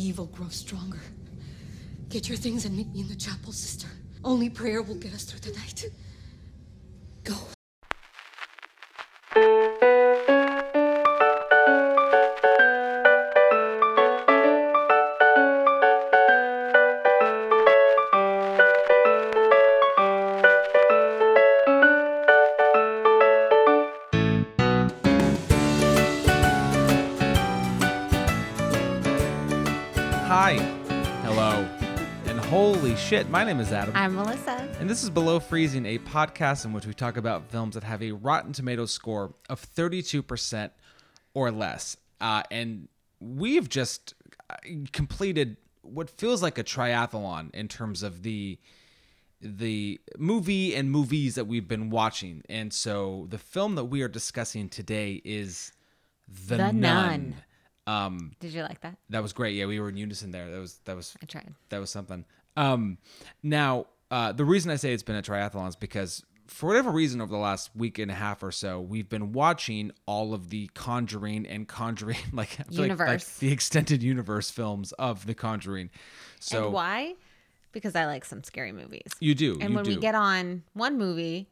Evil grows stronger. Get your things and meet me in the chapel, sister. Only prayer will get us through the night. Shit, my name is Adam. I'm Melissa. and this is Below Freezing, a podcast in which we talk about films that have a Rotten Tomatoes score of 32% or less. Uh, and we've just uh, completed what feels like a triathlon in terms of the the movie and movies that we've been watching. And so the film that we are discussing today is The, The Nun. Nun. Um, Did you like that? that was great. Yeah, we were in unison there. That was that was I tried. that was something. Um, now, uh, the reason I say it's been a triathlon is because for whatever reason, over the last week and a half or so, we've been watching all of the Conjuring and Conjuring, like, feel like- like Universe. the extended universe films of the Conjuring. So and why? Because I like some scary movies. you do, and you when do, we get on one movie,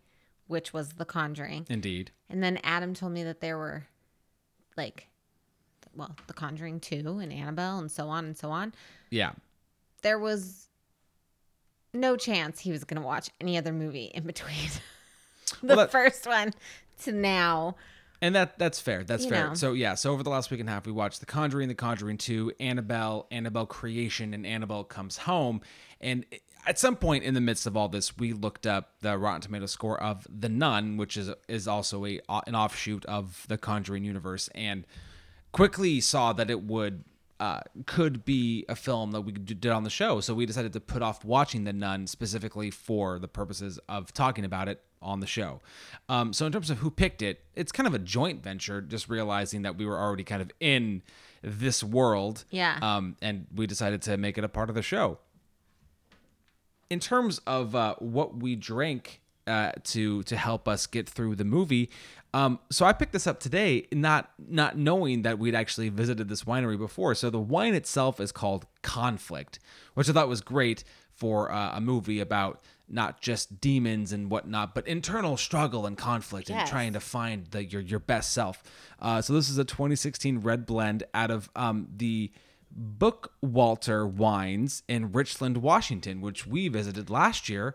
which was The Conjuring, indeed. and then Adam told me that there were like, well, The Conjuring 2 and Annabelle and so on and so on. Yeah, There was no chance he was going to watch any other movie in between the Well, that- first one to now. And that that's fair. That's You fair. know. So yeah, so over the last week and a half, we watched The Conjuring, The Conjuring Two, Annabelle, Annabelle Creation, and Annabelle Comes Home. And at some point in the midst of all this, we looked up the Rotten Tomato score of The Nun, which is is also a an offshoot of the Conjuring universe, and quickly saw that it would uh, could be a film that we did on the show. So we decided to put off watching The Nun specifically for the purposes of talking about it on the show. Um, so in terms of who picked it, it's kind of a joint venture. Just realizing that we were already kind of in this world. Yeah. Um, and we decided to make it a part of the show in terms of uh, what we drank uh, to to help us get through the movie. Um, so I picked this up today, not not knowing that we'd actually visited this winery before. So the wine itself is called Conflict, which I thought was great for uh, a movie about not just demons and whatnot, but internal struggle and conflict and trying to find the, your your best self. Uh, so this is a 2016 red blend out of um, the Bookwalter Wines in Richland, Washington, which we visited last year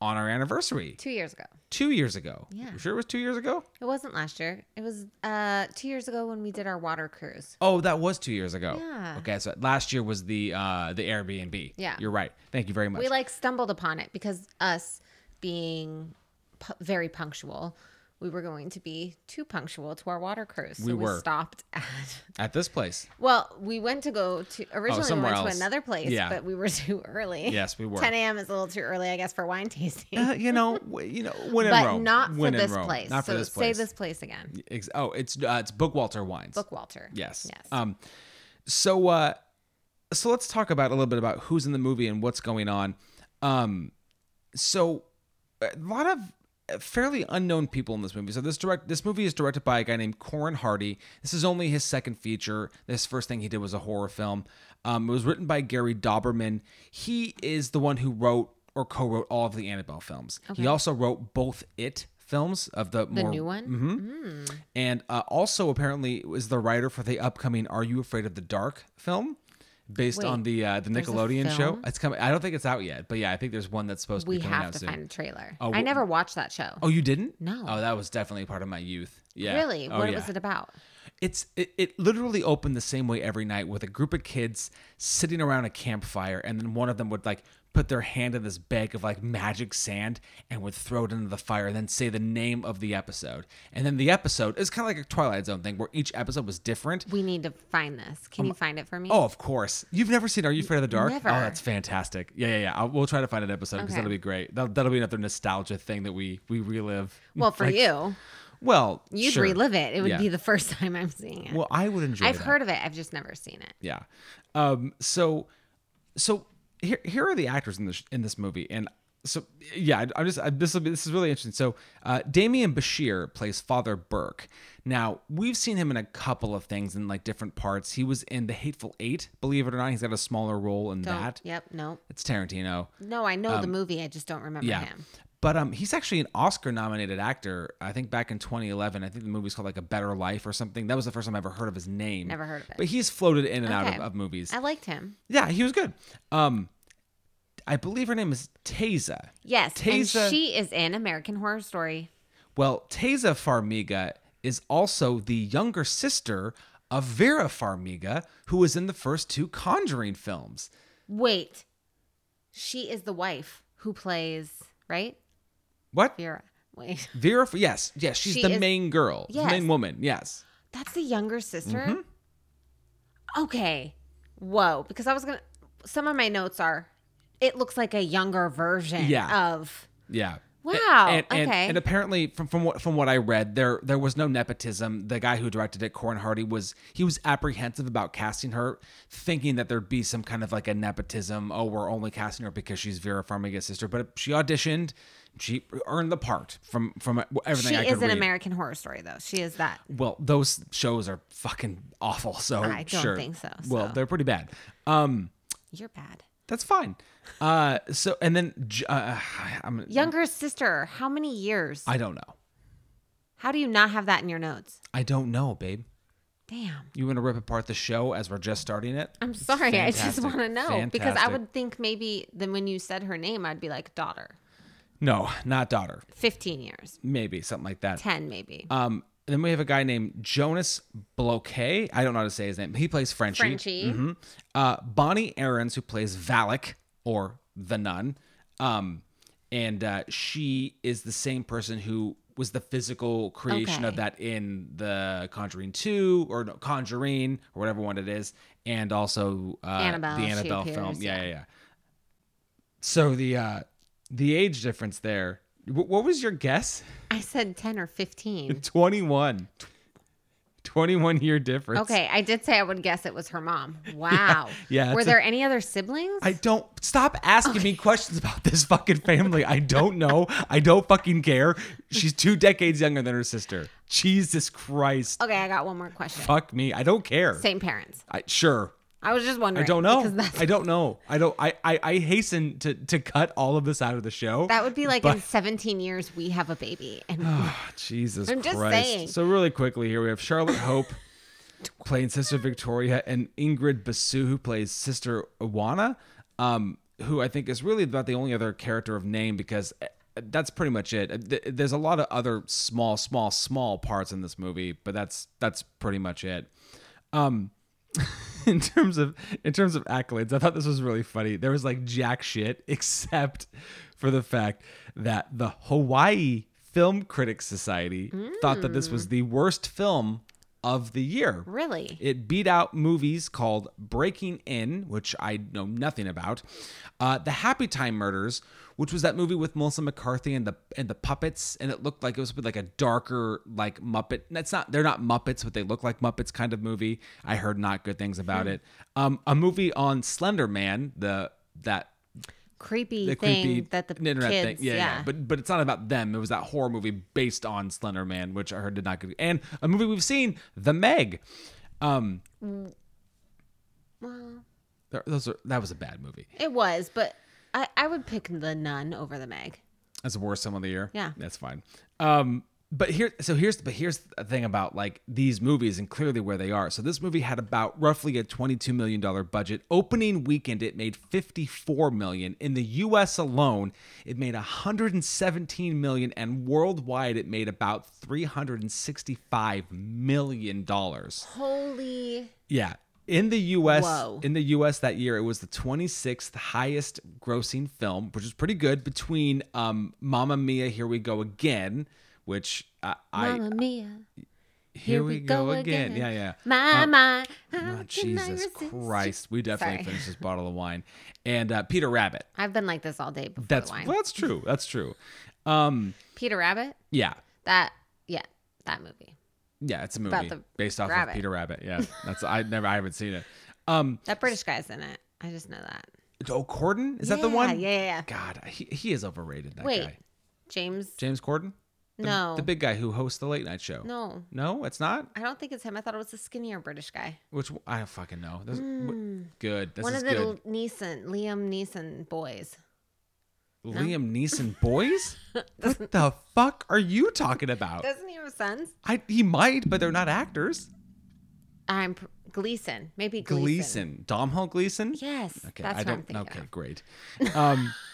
on our anniversary Two years ago. two years ago. Yeah. You sure it was two years ago? It wasn't last year. It was uh two years ago when we did our water cruise. Oh, that was two years ago. Yeah. Okay, so last year was the uh, the Airbnb. Yeah. You're right. Thank you very much. We like stumbled upon it because us being pu- very punctual, we were going to be too punctual to our water cruise. So We we, were. stopped at. At this place. Well, we went to go to originally we went else. to another place, Yeah. but we were too early. Yes, we were. 10 a.m. is a little too early, I guess, for wine tasting. Uh, you know, you know, when in but Rome. not for this Rome. place. Not for so this say place. this place again. Oh, it's uh, it's Bookwalter Wines. Bookwalter. Yes. Yes. Um, so uh, so let's talk about a little bit about who's in the movie and what's going on. Um, so a lot of fairly unknown people in this movie. So this direct this movie is directed by a guy named Corin Hardy. This is only his second feature. This first thing he did was a horror film. Um, it was written by Gary Dauberman. He is the one who wrote or co-wrote all of the Annabelle films. He also wrote both It films of the, The more new one? Mhm. and uh, also apparently was the writer for the upcoming "Are You Afraid of the Dark" film, based Wait, on the uh, the Nickelodeon show. It's coming. I don't think it's out yet, but yeah, I think there's one that's supposed to We be coming out soon we have out to soon. find a trailer. Oh, I wh- never watched that show. Oh, you didn't? No. Oh, that was definitely part of my youth. Yeah. Really? Oh, what yeah. was it about? It's it, it literally opened the same way every night with a group of kids sitting around a campfire, and then one of them would like put their hand in this bag of like magic sand and would throw it into the fire and then say the name of the episode. And then the episode is kind of like a Twilight Zone thing where each episode was different. We need to find this. Can you find it for me? Oh, of course. You've never seen Are You Afraid of the Dark? Never. Oh, that's fantastic. Yeah, yeah, yeah. I'll, we'll try to find an episode because Okay. that'll be great. That'll, that'll be another nostalgia thing that we we relive. well, for Like, you, Well, you'd sure. relive it. It would Yeah. be the first time I'm seeing it. Well, I would enjoy. I've that. heard of it. I've just never seen it. Yeah. Um. So, so here here are the actors in this in this movie, and so yeah, I'm just I, this will be, this is really interesting. So uh, Demián Bichir plays Father Burke. Now we've seen him in a couple of things in like different parts. He was in The Hateful Eight, believe it or not. He's got a smaller role in Don't. that. Yep. No. It's Tarantino. No, I know the movie. I just don't remember Yeah. him. But um, he's actually an Oscar-nominated actor. I think back in 2011. I think the movie's called like A Better Life or something. That was the first time I ever heard of his name. Never heard of it. But he's floated in and out Okay. of, of movies. I liked him. yeah, he was good. Um, I believe her name is Taissa. Yes, Taissa- and she is in American Horror Story. Well, Taissa Farmiga is also the younger sister of Vera Farmiga, who was in the first two Conjuring films. Wait, she is the wife who plays right What? Vera. Wait, Vera? Yes, yes, she's She the is- main girl, the Yes. main woman. Yes. that's the younger sister. Mm-hmm. Okay, whoa. Because I was gonna. Some of my notes are. It looks like a younger version Yeah. of. Yeah. Wow, And, and, okay. and apparently, from from what from what I read, there there was no nepotism. The guy who directed it, Corin Hardy, was he was apprehensive about casting her, thinking that there'd be some kind of like a nepotism. Oh, we're only casting her because she's Vera Farmiga's sister. But she auditioned, she earned the part from from everything She I is an read. American Horror Story though. She is that. Well, those shows are fucking awful. So I don't sure. think so, Well, they're pretty bad. Um, You're bad. that's fine. Uh, so and then uh, I'm Younger sister. How many years? I don't know. How do you not have that in your notes? I don't know, babe. Damn. You want to rip apart the show as we're just starting it? I'm sorry. I just want to know because I would think maybe then when you said her name, I'd be like daughter. No, not daughter. 15 years, Maybe something like that. 10 maybe. Um, then we have a guy named Jonas Bloquet. I don't know how to say his name. He plays Frenchie. Frenchie. Mhm. Uh, Bonnie Aarons, who plays Valak or the nun. Um, and uh, she is the same person who was the physical creation of that in the Conjuring 2 or no, Conjuring or whatever one it is. And also uh, Annabelle, the Annabelle appears, film. Yeah, yeah. yeah, yeah. So the uh, the age difference there. wh- What was your guess? I said 10 or 15. 21. 21 year difference. Okay, I did say I would guess it was her mom. Wow. yeah, Were it's a- there any other siblings? I don't stop asking me questions about this fucking family. I don't know. I don't fucking care. She's two decades younger than her sister. Jesus Christ. okay, I got one more question. Fuck me. I don't care. Same parents. I, sure. I was just wondering. I don't know. I don't know. I don't. I, I I hasten to to cut all of this out of the show. that would be like But- in 17 years we have a baby and oh, Jesus I'm just Christ. saying. So really quickly here we have Charlotte Hope playing Sister Victoria and Ingrid Bisu who plays Sister Oana, um, who I think is really about the only other character of name because eh, that's pretty much it. There's a lot of other small, small, small parts in this movie, but that's that's pretty much it. Um, in terms of in terms of accolades, I thought this was really funny. There was like jack shit except for the fact that the Hawaii Film Critics Society thought that this was mm. the worst film of the year. really. It beat out movies called Breaking In, which I know nothing about, uh, The Happy Time Murders, which was that movie with Melissa McCarthy and the and the puppets, and it looked like it was like a darker like Muppet. That's not they're not Muppets, but they look like Muppets kind of movie. I heard not good things about it. Um, a movie on Slender Man, the that Creepy the thing creepy that the internet kids, thing. Yeah, yeah, But but it's not about them. It was that horror movie based on Slender Man, which I heard did not good. And a movie we've seen, The Meg. Um, well, those are, that was a bad movie. it was, but I, I would pick the nun over the Meg. That's the worst film of the year. Yeah. that's fine. Um, but here, so here's but here's the thing about like these movies and clearly where they are. So this movie had about roughly a 22 million dollar budget. Opening weekend, it made 54 million in the U.S. alone. It made 117 million, and worldwide, it made about 365 million dollars. Holy. Yeah. In the US, Whoa. in the US that year, it was the 26th highest grossing film, which is pretty good between um Mamma Mia, Here We Go Again, which I Mamma Mia. Here, we, go, again. Yeah, yeah. My, Uh, my. oh, I Jesus? Christ. We definitely Sorry. finished this bottle of wine. And uh, Peter Rabbit. I've been like this all day before That's the wine. well, that's true. That's true. Um Peter Rabbit? yeah. That, yeah, that movie. Yeah, it's a movie based off rabbit. of Peter Rabbit. Yeah. That's I never I haven't seen it. Um That British guy's in it. I just know that. Oh, Corden is that the one? Yeah, yeah, yeah. God, he, he is overrated. That Wait, guy, James. James Corden. The, No. the big guy who hosts the late night show. No, no, it's not. I don't think it's him. I thought it was the skinnier British guy. Which I don't fucking know. This, wh- good. This. One of the good. Neeson, Liam Neeson boys. Liam Neeson boys. what the fuck are you talking about? Doesn't he have a son? I he might, but they're not actors. I'm pr- Gleeson. Maybe Gleeson. Gleeson, Domhnall Gleeson. Yes, Okay, that's I what don't. I'm thinking. okay, of. great. Um,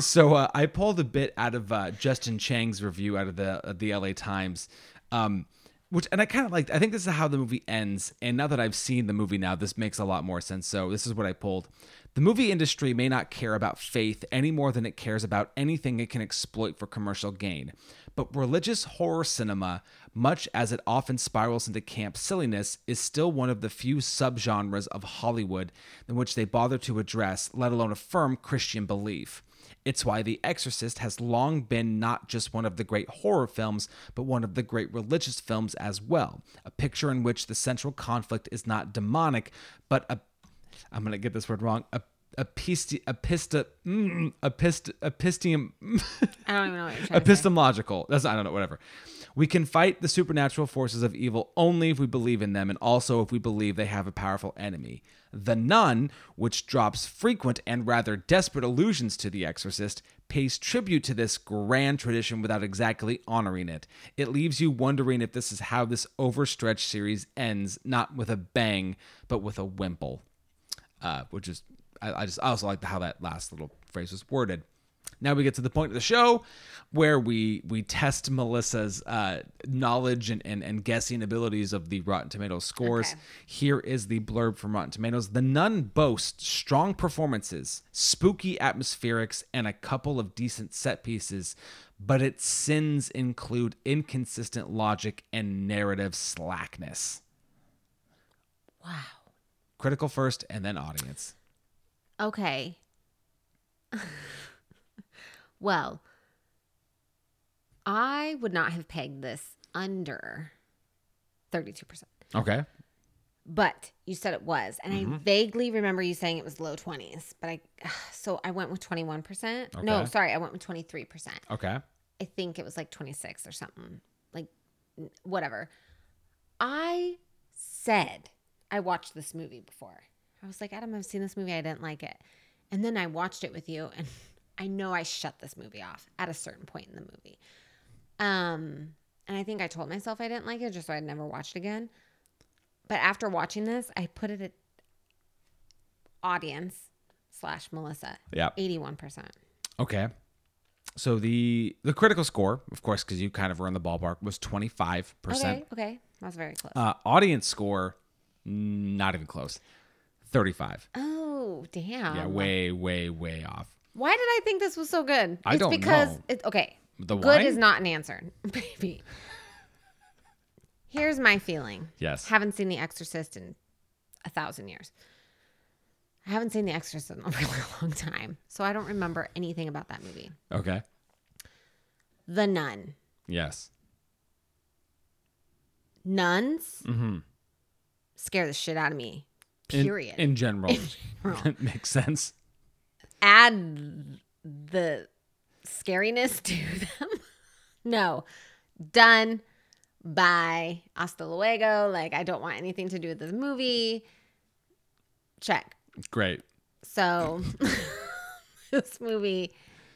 so uh, I pulled a bit out of uh, Justin Chang's review out of the uh, the LA Times, um, which and I kind of like. I think this is how the movie ends. And now that I've seen the movie, now this makes a lot more sense. So this is what I pulled. The movie industry may not care about faith any more than it cares about anything it can exploit for commercial gain. But religious horror cinema, much as it often spirals into camp silliness, is still one of the few subgenres of Hollywood in which they bother to address, let alone affirm, Christian belief. It's why The Exorcist has long been not just one of the great horror films, but one of the great religious films as well. A picture in which the central conflict is not demonic, but a I'm gonna get this word wrong. A episti epista mm, epist epistium I don't even know what you're trying epistemological. That's I don't know whatever. We can fight the supernatural forces of evil only if we believe in them and also if we believe they have a powerful enemy. The Nun, which drops frequent and rather desperate allusions to The Exorcist, pays tribute to this grand tradition without exactly honoring it. It leaves you wondering if this is how this overstretched series ends, not with a bang, but with a wimple uh, which is I, I just I also like how that last little phrase was worded. Now we get to the point of the show where we we test Melissa's uh, knowledge and, and, and guessing abilities of the Rotten Tomatoes scores. Okay. Here is the blurb from Rotten Tomatoes. The Nun boasts strong performances, spooky atmospherics, and a couple of decent set pieces, but its sins include inconsistent logic and narrative slackness. Wow. Critical first and then audience. Okay. well, I would not have pegged this under 32%. Okay. But you said it was. And Mm-hmm. I vaguely remember you saying it was low 20s. But I, so I went with 21%. No, sorry, I went with 23%. Okay. I think it was like 26 or something. Like, whatever. I said I watched this movie before. I was like, Adam, I've seen this movie. I didn't like it. And then I watched it with you, and I know I shut this movie off at a certain point in the movie. Um, and I think I told myself I didn't like it just so I'd never watch it again. But after watching this, I put it at audience slash Melissa, Yeah. 81%. Okay. So the the critical score, of course, because you kind of were in the ballpark, was twenty five Okay, percent. okay. That's very close. Uh, audience score, not even close, thirty five. Oh, damn. Yeah, way, way, way off. Why did I think this was so good? I it's don't because know. It, okay. The good wine? is not an answer, baby. Here's my feeling. Yes. Haven't seen The Exorcist in a thousand years. I haven't seen The Exorcist in a really long time, so I don't remember anything about that movie. Okay. The Nun. Yes. Nuns Mm-hmm. scare the shit out of me. In, Period. in general, makes sense. Add the scariness to them. no, done. Bye. Hasta luego. Like, I don't want anything to do with this movie. Check. Great. So, this movie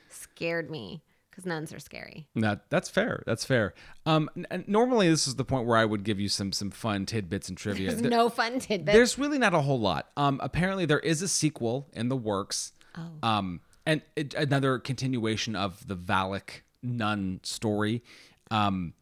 scared me because nuns are scary. That that's fair. That's fair. Um, n- normally this is the point where I would give you some some fun tidbits and trivia. There's Th- no fun tidbits. There's really not a whole lot. Um, apparently there is a sequel in the works. Oh. Um, and it, another continuation of the Valak nun story. Um,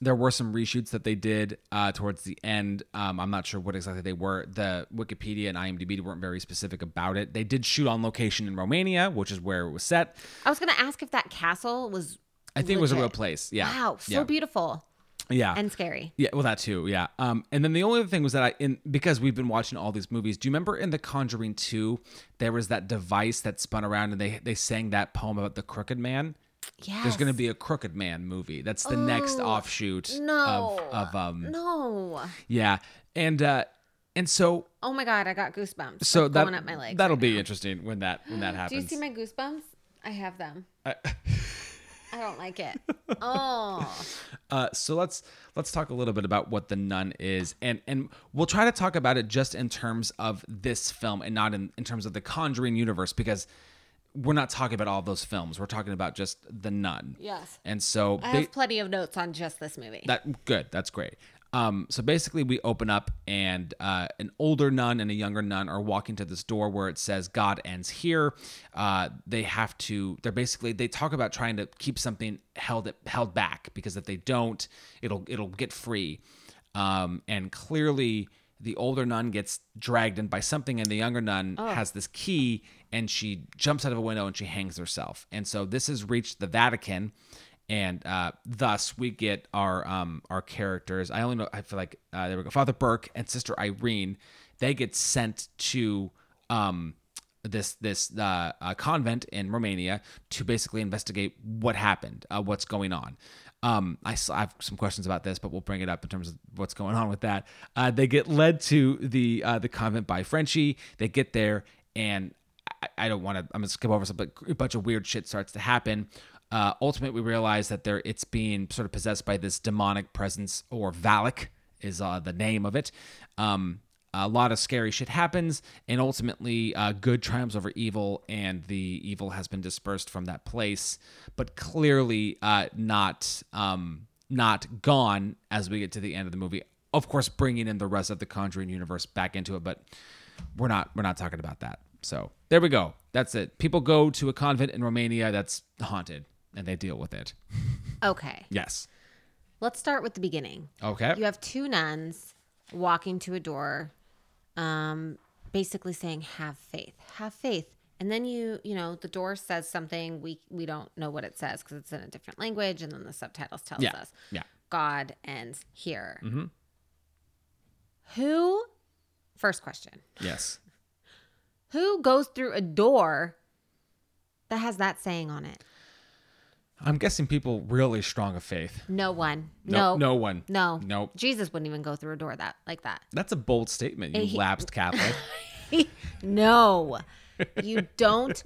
there were some reshoots that they did uh, towards the end. Um, I'm not sure what exactly they were. The Wikipedia and IMDb weren't very specific about it. They did shoot on location in Romania, which is where it was set. I was going to ask if that castle was. I think it was a real place. Yeah. Wow. So yeah. beautiful Yeah. and scary. Yeah, well, that too. Yeah. Um, and then the only other thing was that I, in because we've been watching all these movies. Do you remember in The Conjuring Two, there was that device that spun around and they they sang that poem about the crooked man. Yes. There's going to be a crooked man movie. That's the next Oh, offshoot No. of of um No. yeah and uh and so Oh my god, I got goosebumps. So like, that going up my legs. that'll right be now. interesting when that when that happens. Do you see my goosebumps? I have them. I- I don't like it. Oh, Uh, so let's let's talk a little bit about what the nun is, and and we'll try to talk about it just in terms of this film and not in, in terms of the Conjuring universe because we're not talking about all those films. We're talking about just the nun. Yes. And so I ba- have plenty of notes on just this movie. that good. That's great. Um, so basically, we open up, and uh, an older nun and a younger nun are walking to this door where it says "God ends here." Uh, they have to. They're basically they talk about trying to keep something held held back because if they don't, it'll it'll get free. Um, and clearly, the older nun gets dragged in by something, and the younger nun has this key, and she jumps out of a window and she hangs herself. And so this has reached the Vatican and uh, thus we get our um, our characters. I only know. I feel like uh, there we go. Father Burke and Sister Irene. They get sent to um, this this uh, uh, convent in Romania to basically investigate what happened, uh, what's going on. Um, I, I have some questions about this, but we'll bring it up in terms of what's going on with that. Uh, they get led to the the convent by Frenchie. They get there, and I, I don't want to. I'm gonna skip over some, but a bunch of weird shit starts to happen. Uh, ultimately, we realize that there it's being sort of possessed by this demonic presence, or Valak is uh, the name of it. Um, a lot of scary shit happens, and ultimately, uh, good triumphs over evil, and the evil has been dispersed from that place, but clearly uh, not um, not gone as we get to the end of the movie. Of course, bringing in the rest of the Conjuring universe back into it, but we're not we're not talking about that. So there we go. That's it. People go to a convent in Romania that's haunted, and they deal with it. okay. Yes. Let's start with the beginning. Okay. You have two nuns walking to a door, um, basically saying, "Have faith, have faith." And then you, you know, the door says something we we don't know what it says because it's in a different language, and then the subtitles tells Yeah. us, Yeah. God ends here." Mm-hmm. Who? First question: Yes. Who goes through a door that has that saying on it? I'm guessing people really strong of faith. No one. No, No. no one. No. Nope. Jesus wouldn't even go through a door that like that. That's a bold statement, you he- lapsed Catholic. no. You don't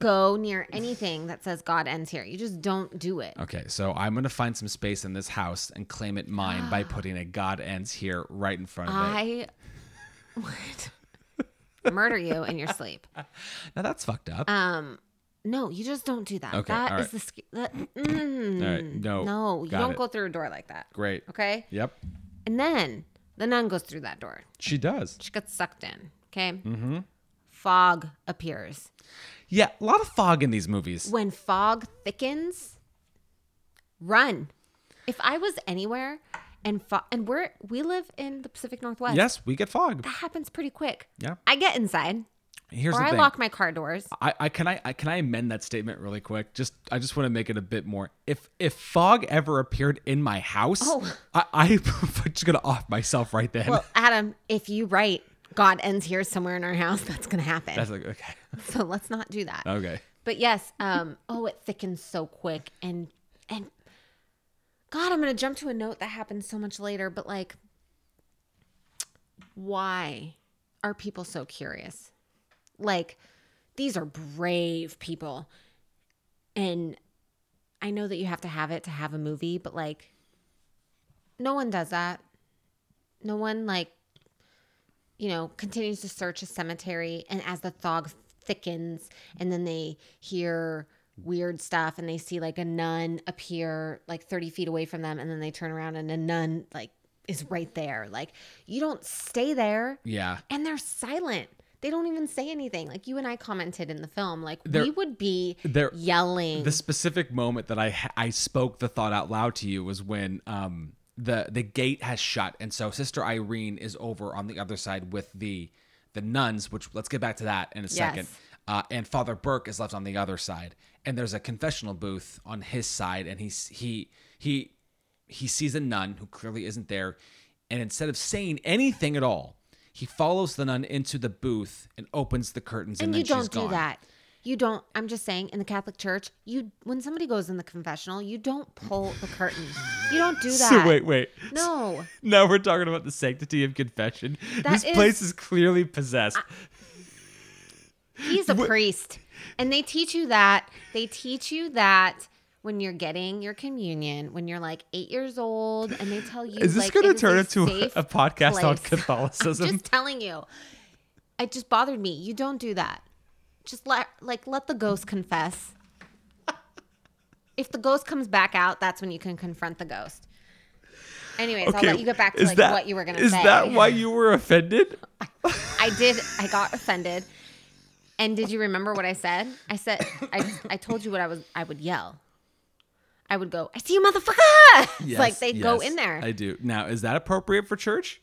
go near anything that says God ends here. You just don't do it. okay, so I'm gonna find some space in this house and claim it mine by putting a God ends here right in front of it. I would murder you in your sleep. Now that's fucked up. Um no, you just don't do that. Okay, That all is the sk- that, mm, All right, no, No, you got don't it. go through a door like that. Great. Okay? Yep. And then the nun goes through that door. She does. She gets sucked in. Okay? Mm-hmm. Fog appears. Yeah, a lot of fog in these movies. when fog thickens, run. If I was anywhere and fog, and we're we live in the Pacific Northwest, Yes, we get fog. that happens pretty quick. Yeah. I get inside, Here's or the I thing. lock my car doors. I, I can I, I can I amend that statement really quick. Just I just want to make it a bit more. If if fog ever appeared in my house, Oh. I, I'm just gonna off myself right then. Well, Adam, if you write God ends here somewhere in our house, that's gonna happen. That's like okay, so let's not do that. okay. But yes, um, oh, it thickens so quick and and God, I'm gonna jump to a note that happens so much later, but like why are people so curious? Like, these are brave people. And I know that you have to have it to have a movie, but like no one does that. No one like you know, continues to search a cemetery and as the fog thickens and then they hear weird stuff and they see like a nun appear like 30 feet away from them and then they turn around and a nun like is right there. Like you don't stay there Yeah, and they're silent. They don't even say anything. Like you and I commented in the film, like They're- we would be they're- yelling. the specific moment that I I spoke the thought out loud to you was when um the the gate has shut and so Sister Irene is over on the other side with the the nuns. Which let's get back to that in a second. Uh, and Father Burke is left on the other side, and there's a confessional booth on his side, and he's he he he sees a nun who clearly isn't there, and instead of saying anything at all, he follows the nun into the booth and opens the curtains, and, and you don't do gone. that. You don't. I'm just saying, in the Catholic Church, you when somebody goes in the confessional, you don't pull the curtain. You don't do that. So wait, wait. No. Now we're talking about the sanctity of confession. That this is- place is clearly possessed. He's a priest. And they teach you that. They teach you that when you're getting your communion, when you're like eight years old, and they tell you is this like, going to turn into a, a podcast on. Catholicism? I'm just telling you. It just bothered me. You don't do that. Just let like let the ghost confess. if the ghost comes back out, that's when you can confront the ghost. Anyways, I'll let you get back to is like that- what you were gonna say. Is that why you were offended? I did. I got offended. And did you remember what I said? I said I I told you what I was. I would yell. I would go. I see you, motherfucker! It's like they'd go in there. I do. Now, is that appropriate for church?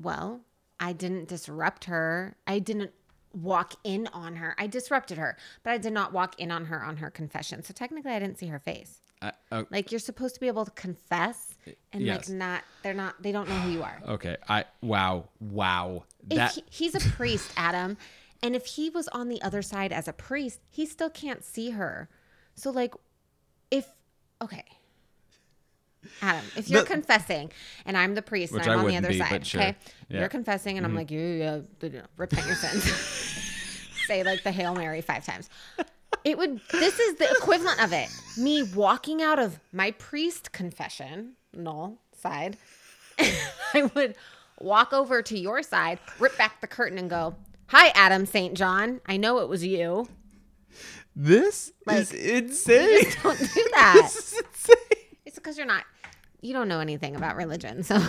well, I didn't disrupt her. I didn't walk in on her. I disrupted her, but I did not walk in on her on her confession. So technically, I didn't see her face. Uh, uh, Like you're supposed to be able to confess and Yes. like not. They're not. They don't know who you are. okay. I wow wow. That he, he's a priest, Adam, and if he was on the other side as a priest, he still can't see her. So like, if okay, Adam, if you're The- confessing and I'm the priest and I'm I on the other be, side, sure. okay, Yeah. Mm-hmm. you're confessing and I'm like, you, yeah, yeah, repent your sins. Say like the Hail Mary five times. It would. This is the equivalent of it. Me walking out of my priest confession, null side. I would walk over to your side, rip back the curtain, and go, "Hi, Adam St. John. I know it was you. This Like, is insane. Don't do that. this is insane. It's because you're not. You don't know anything about religion, so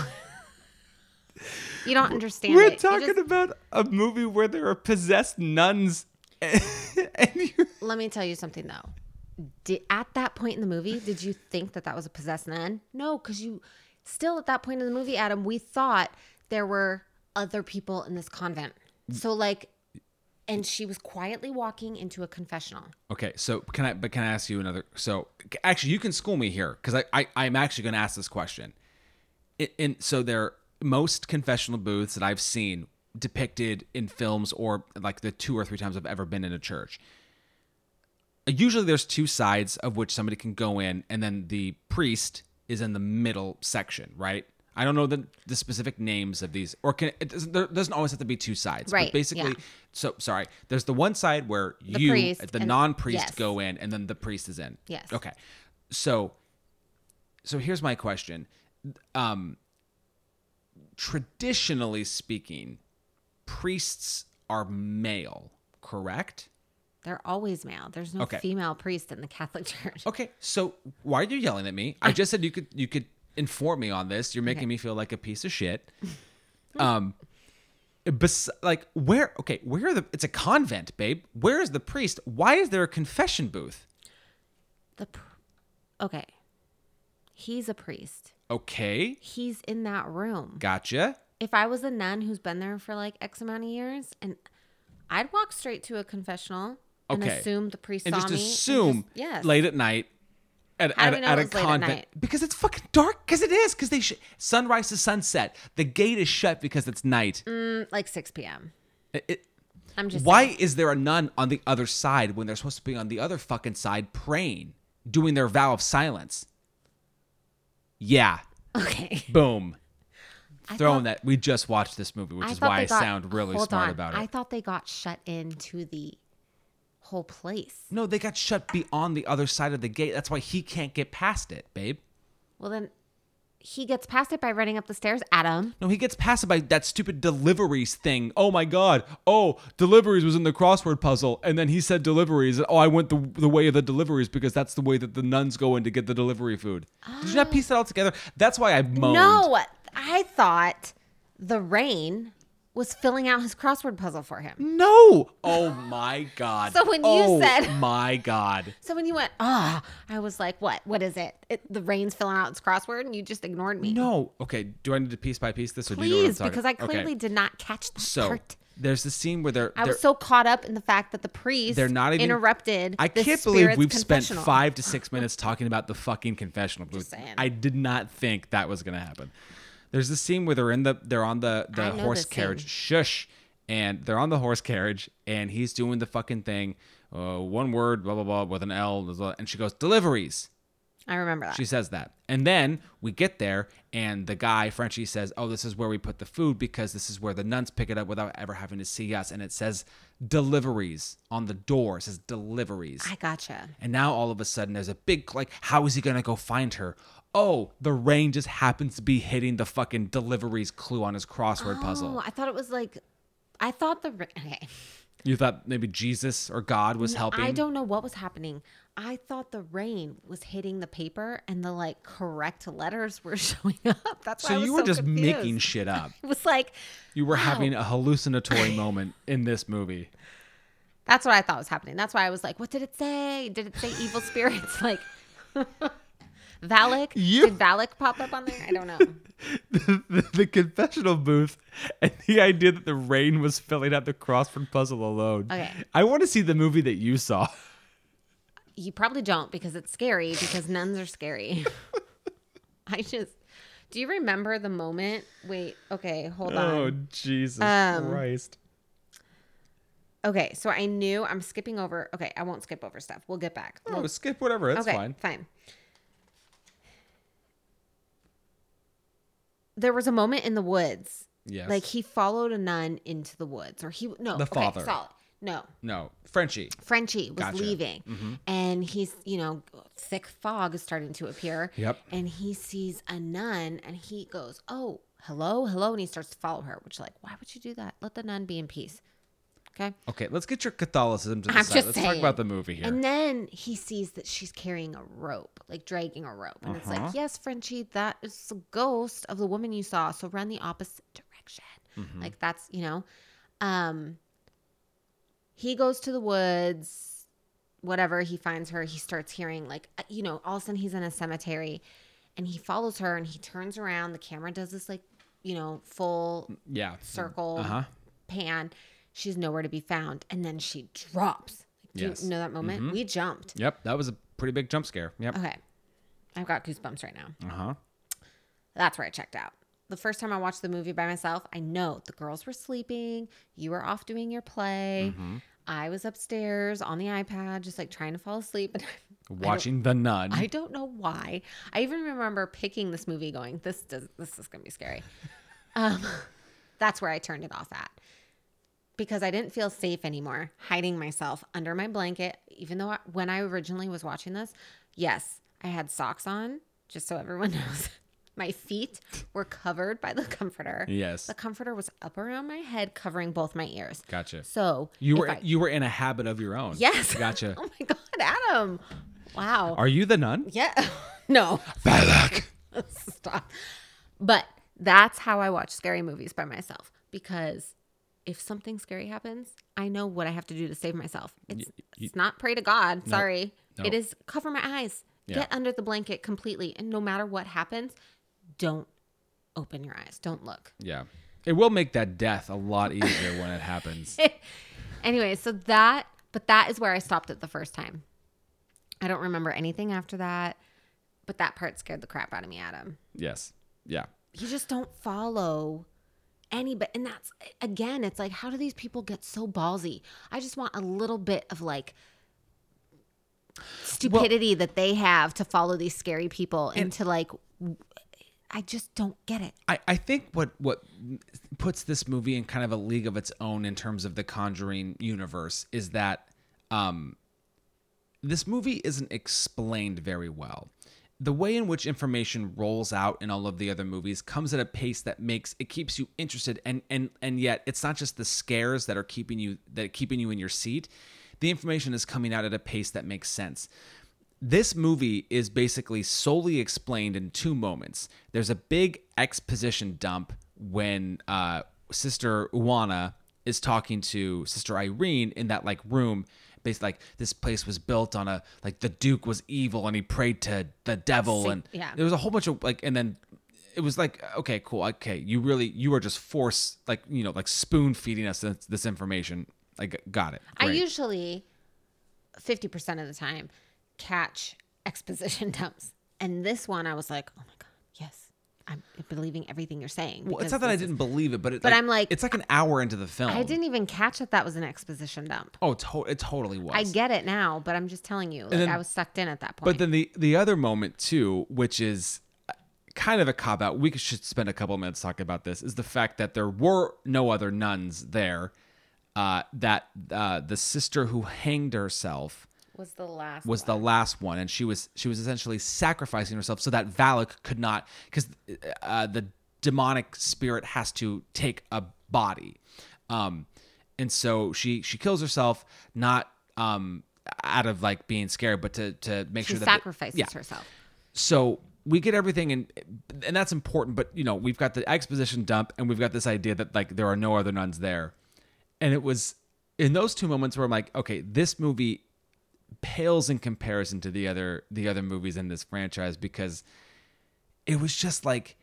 you don't understand. We're it. Talking just- about a movie where there are possessed nuns, Let me tell you something though. Did, at that point in the movie, did you think that that was a possessed nun? No, because you still at that point in the movie, Adam, we thought there were other people in this convent. Mm. So like, and she was quietly walking into a confessional. Okay, so can I? But can I ask you another? So actually, you can school me here because I, I I'm actually going to ask this question. And so there most confessional booths that I've seen depicted in films or like the two or three times I've ever been in a church. Usually, there's two sides of which somebody can go in, and then the priest is in the middle section, right? I don't know the, the specific names of these, or can it doesn't, there doesn't always have to be two sides, Right, But basically, yeah. so sorry. There's the one side where you, priest the and- non-priest, yes. go in, and then the priest is in. Yes. Okay. So, so here's my question. Um, traditionally speaking, priests are male, correct? They're always male. There's no Okay. female priest in the Catholic Church. Okay. So why are you yelling at me? I just said you could you could inform me on this. You're making me feel like a piece of shit. Um. Bes- like where? Okay, where are the? It's a convent, babe. Where is the priest? Why is there a confession booth? The pr- okay, he's a priest. Okay, He's in that room. gotcha. if I was a nun who's been there for like X amount of years, and I'd walk straight to a confessional and Okay. assume the priest and saw just me. and assume just- yes. late at night at, How at, do we know at a late at convent night? because it's fucking dark because it is because they sh- sunrise to sunset the gate is shut because it's night Mm, like 6 p.m. It- it- I'm just why saying. is there a nun on the other side when they're supposed to be on the other fucking side praying doing their vow of silence yeah Okay. boom I throwing thought- that we just watched this movie which I is thought why they i got- sound really hold smart on. about it I thought they got shut into the whole place. no they got shut beyond the other side of the gate that's why he can't get past it babe Well, then he gets past it by running up the stairs. Adam. No, he gets past it by that stupid deliveries thing. Oh my god. Oh, deliveries was in the crossword puzzle, and then he said deliveries. Oh, I went the the way of the deliveries because that's the way that the nuns go in to get the delivery food. Did you not oh. piece that all together? That's why I moaned. No, I thought the rain was filling out his crossword puzzle for him. No. Oh my god. So when you oh said- my god. So when you went, ah, I was like, what? What is it? it? The rain's filling out its crossword, and you just ignored me. No. Okay. Do I need to piece by piece this, or do you know Please, because I Okay. clearly did not catch that So part. there's the scene where they're, I they're was so caught up in the fact that the priest They're not even interrupted. I can't believe we've spent five to six minutes talking about the fucking confessional. I did not think that was gonna happen. There's this scene where they're in the they're on the the horse carriage. scene. Shush. and they're on the horse carriage, and he's doing the fucking thing, uh, one word, blah blah blah, with an L, blah, blah, and she goes deliveries. I remember that. She says that. And then we get there, and the guy, Frenchie, says, Oh, this is where we put the food because this is where the nuns pick it up without ever having to see us. And it says deliveries on the door. It says deliveries. I gotcha. And now all of a sudden there's a big, like, how is he going to go find her? Oh, the rain just happens to be hitting the fucking deliveries clue on his crossword puzzle. Oh, I thought it was like, I thought the okay. You thought maybe Jesus or God was helping? I don't know what was happening. I thought the rain was hitting the paper and the like correct letters were showing up. That's why So you were just confused. making shit up. It was like You were Wow. having a hallucinatory moment in this movie. that's what I thought was happening. That's why I was like, what did it say? Did it say evil spirits? Like Valak? You- Did Valak pop up on there? I don't know. the, the confessional booth and the idea that the rain was filling out the crossword puzzle alone. Okay. I want to see the movie that you saw. You probably don't because it's scary because nuns are scary. I just do you remember the moment? Wait, okay, hold on. Oh, Jesus Um, Christ. Okay, so I knew I'm skipping over. Okay, I won't skip over stuff. We'll get back. Oh, We'll- skip whatever. That's okay, fine. fine. There was a moment in the woods. Yes. Like he followed a nun into the woods, or he no The okay, father. solid. No, no, Frenchie. Frenchie was Gotcha. Mm-hmm. leaving, and he's you know thick fog is starting to appear. Yep. And he sees a nun, and he goes, "Oh, hello, hello," and he starts to follow her. Which like, why would you do that? Let the nun be in peace. Okay. Okay, let's get your Catholicism to the I'm side. just Let's saying. talk about the movie here. And then he sees that she's carrying a rope, like dragging a rope. And it's Uh-huh. like, yes, Frenchie, that is the ghost of the woman you saw. So run the opposite direction. Mm-hmm. Like that's, you know. Um he goes to the woods, whatever, he finds her, he starts hearing like uh, you know, all of a sudden he's in a cemetery and he follows her and he turns around. The camera does this like, you know, full yeah. circle Uh-huh. pan. She's nowhere to be found. And then she drops. Do Yes. you know that moment? Mhm. We jumped. Yep, that was a pretty big jump scare. Yep. Okay. I've got goosebumps right now. Uh-huh. That's where I checked out. The first time I watched the movie by myself, I know the girls were sleeping. You were off doing your play. Mm-hmm. I was upstairs on the iPad, just like trying to fall asleep. And Watching The Nun. I don't know why. I even remember picking this movie, going, "This does, this is gonna be scary." Um, that's where I turned it off at because I didn't feel safe anymore, hiding myself under my blanket. Even though I, when I originally was watching this, yes, I had socks on, just so everyone knows. My feet were covered by the comforter. yes. The comforter was up around my head, covering both my ears. Gotcha. So You were I- you were in a habit of your own. yes. Gotcha. oh my god, Adam! Wow. Are you the nun? yeah. no. Valak. Stop. But that's how I watch scary movies by myself because if something scary happens, I know what I have to do to save myself. It's, it's not pray to God. Sorry. No. It is cover my eyes. Yeah. Get under the blanket completely. And no matter what happens, don't open your eyes. Don't look. Yeah. It will make that death a lot easier when it happens. anyway, so that, but that is where I stopped it the first time. I don't remember anything after that, but that part scared the crap out of me, Adam. Yes. Yeah. you just don't follow anybody and that's again it's like how do these people get so ballsy i just want a little bit of like stupidity that they have to follow these scary people and to like I just don't get it I, I think what what puts this movie in kind of a league of its own in terms of the Conjuring universe is that um, this movie isn't explained very well. The way in which information rolls out in all of the other movies comes at a pace that makes it keeps you interested and and and yet it's not just the scares that are keeping you that are keeping you in your seat. The information is coming out at a pace that makes sense. This movie is basically solely explained in two moments. There's a big exposition dump when uh, Sister Oana is talking to Sister Irene in that like room. Basically, like this place was built on a like the Duke was evil and he prayed to the devil and yeah. there was a whole bunch of like and then it was like okay cool okay you really you are just force like you know like spoon feeding us this, this information. Like got it. I usually 50% of the time catch exposition dumps. And this one i was like oh my god yes I'm believing everything you're saying. Well, it's not that I didn't believe it, but it, But I'm like- it's like an hour into the film. I didn't even catch that that was an exposition dump. Oh, to- it totally was. I get it now, but I'm just telling you, like then- I was sucked in at that point. But then the the other moment too, which is kind of a cop out. We should spend a couple minutes talking about this. Is the fact that there were no other nuns there. Uh, that uh, the sister who hanged herself was the last was the last one, and she was she was essentially sacrificing herself so that Valak could not, because uh, the demonic spirit has to take a body, um, and so she she kills herself not um out of like being scared, but to to make she sure that she sacrifices yeah. herself. So we get everything and and that's important but you know we've got the exposition dump and we've got this idea that like there are no other nuns there and it was in those two moments where i'm like okay this movie pales in comparison to the other the other movies in this franchise because it was just like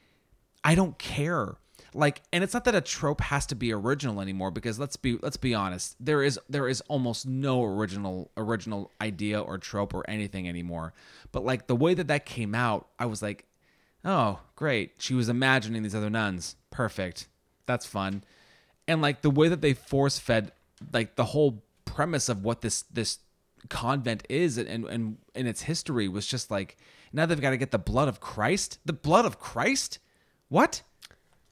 I don't care. Like and it's not that a trope has to be original anymore because let's be let's be honest. There is there is almost no original original idea or trope or anything anymore. But like the way that that came out, I was like, "Oh, great. She was imagining these other nuns. Perfect. That's fun." And like the way that they force fed like the whole premise of what this this convent is and and in its history was just like now they've got to get the blood of Christ. The blood of Christ? What?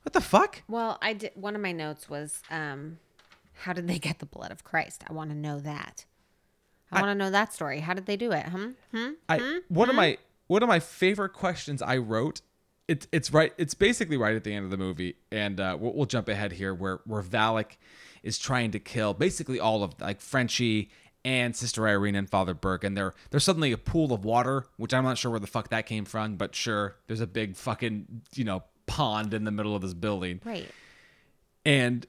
What the fuck? Well, I did. One of my notes was, um, how did they get the blood of Christ? I want to know that. I, want to know that story. How did they do it? Hmm. Hmm. I one of my one of my favorite questions I wrote. It's it's right. It's basically right at the end of the movie, and uh, we'll, we'll jump ahead here where where Valak is trying to kill basically all of like Frenchie and Sister Irene and Father Burke, and there there's suddenly a pool of water, which I'm not sure where the fuck that came from, but sure, there's a big fucking you know pond in the middle of this building, Right. and